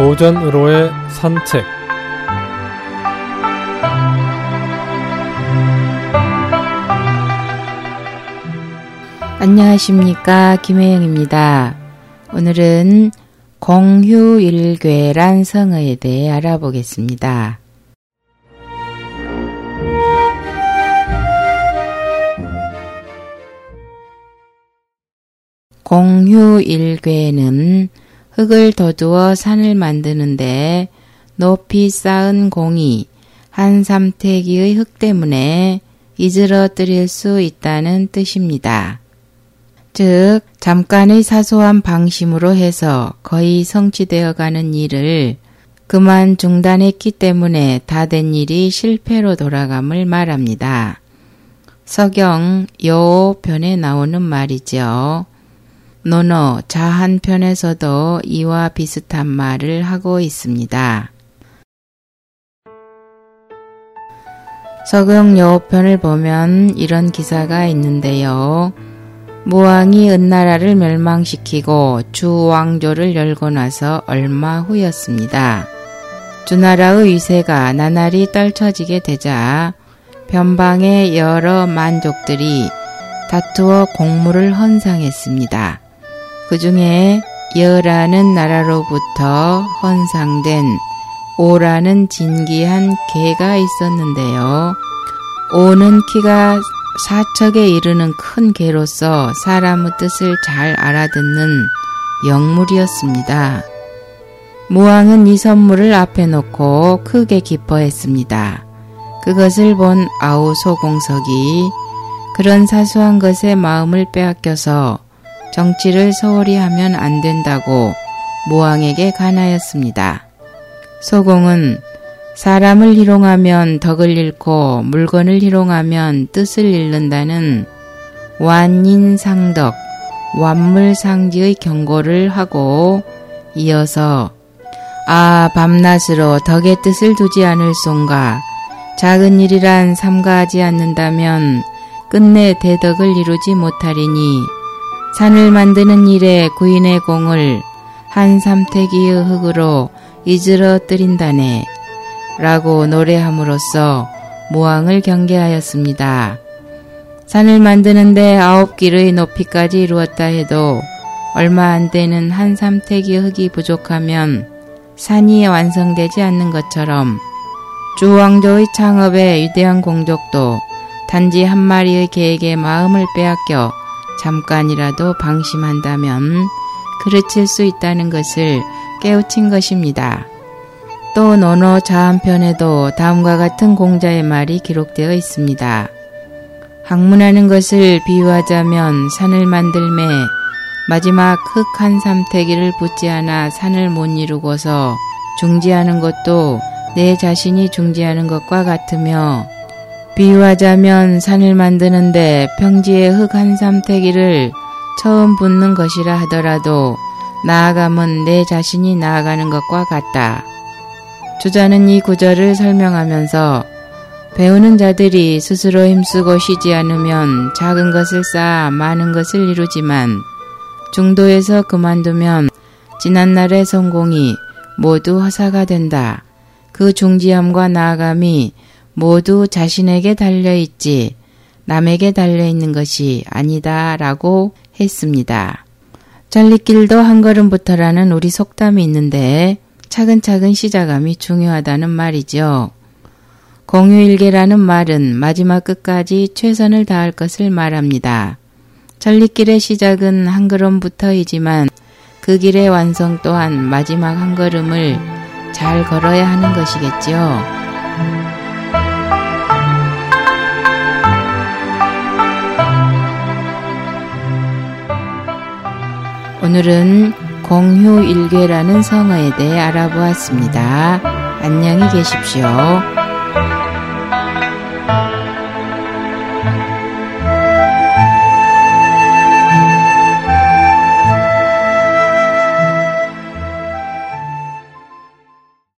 오전으로의 산책 안녕하십니까 김혜영입니다. 오늘은 공휴일괴란 성어에 대해 알아보겠습니다. 공휴일괴는 흙을 더두어 산을 만드는데 높이 쌓은 공이 한 삼태기의 흙 때문에 이즈러뜨릴 수 있다는 뜻입니다. 즉, 잠깐의 사소한 방심으로 해서 거의 성취되어 가는 일을 그만 중단했기 때문에 다 된 일이 실패로 돌아감을 말합니다. 서경 요 편에 나오는 말이죠. 논어 자한 편에서도 이와 비슷한 말을 하고 있습니다. 서경 요 편을 보면 이런 기사가 있는데요. 무왕이 은나라를 멸망시키고 주왕조를 열고 나서 얼마 후였습니다. 주나라의 위세가 나날이 떨쳐지게 되자 변방의 여러 만족들이 다투어 공물을 헌상했습니다. 그 중에 여라는 나라로부터 헌상된 오라는 진기한 개가 있었는데요. 오는 키가 사척에 이르는 큰 개로서 사람의 뜻을 잘 알아듣는 영물이었습니다. 무왕은 이 선물을 앞에 놓고 크게 기뻐했습니다. 그것을 본 아우 소공석이 그런 사소한 것에 마음을 빼앗겨서 정치를 소홀히 하면 안 된다고 무왕에게 간하였습니다. 소공은 사람을 희롱하면 덕을 잃고 물건을 희롱하면 뜻을 잃는다는 완인상덕, 완물상지의 경고를 하고 이어서 아 밤낮으로 덕의 뜻을 두지 않을 손가 작은 일이란 삼가하지 않는다면 끝내 대덕을 이루지 못하리니 산을 만드는 일에 구인의 공을 한 삼태기의 흙으로 이즈러뜨린다네 라고 노래함으로써 모왕을 경계하였습니다. 산을 만드는데 아홉 길의 높이까지 이루었다 해도 얼마 안 되는 한 삼태기 흙이 부족하면 산이 완성되지 않는 것처럼 주왕조의 창업에 위대한 공적도 단지 한 마리의 개에게 마음을 빼앗겨 잠깐이라도 방심한다면 그르칠 수 있다는 것을 깨우친 것입니다. 또 논어 자한편에도 다음과 같은 공자의 말이 기록되어 있습니다. 학문하는 것을 비유하자면 산을 만들매 마지막 흙한 삼태기를 붙지 않아 산을 못 이루고서 중지하는 것도 내 자신이 중지하는 것과 같으며 비유하자면 산을 만드는데 평지의 흙한 삼태기를 처음 붙는 것이라 하더라도 나아감은 내 자신이 나아가는 것과 같다. 주자는 이 구절을 설명하면서 배우는 자들이 스스로 힘쓰고 쉬지 않으면 작은 것을 쌓아 많은 것을 이루지만 중도에서 그만두면 지난날의 성공이 모두 허사가 된다. 그 중지함과 나아감이 모두 자신에게 달려있지 남에게 달려있는 것이 아니다 라고 했습니다. 전리길도 한 걸음부터라는 우리 속담이 있는데 차근차근 시작함이 중요하다는 말이죠. 공유일계라는 말은 마지막 끝까지 최선을 다할 것을 말합니다. 전리길의 시작은 한 걸음부터이지만 그 길의 완성 또한 마지막 한 걸음을 잘 걸어야 하는 것이겠지요. 오늘은 공휴일괴라는 성어에 대해 알아보았습니다. 안녕히 계십시오.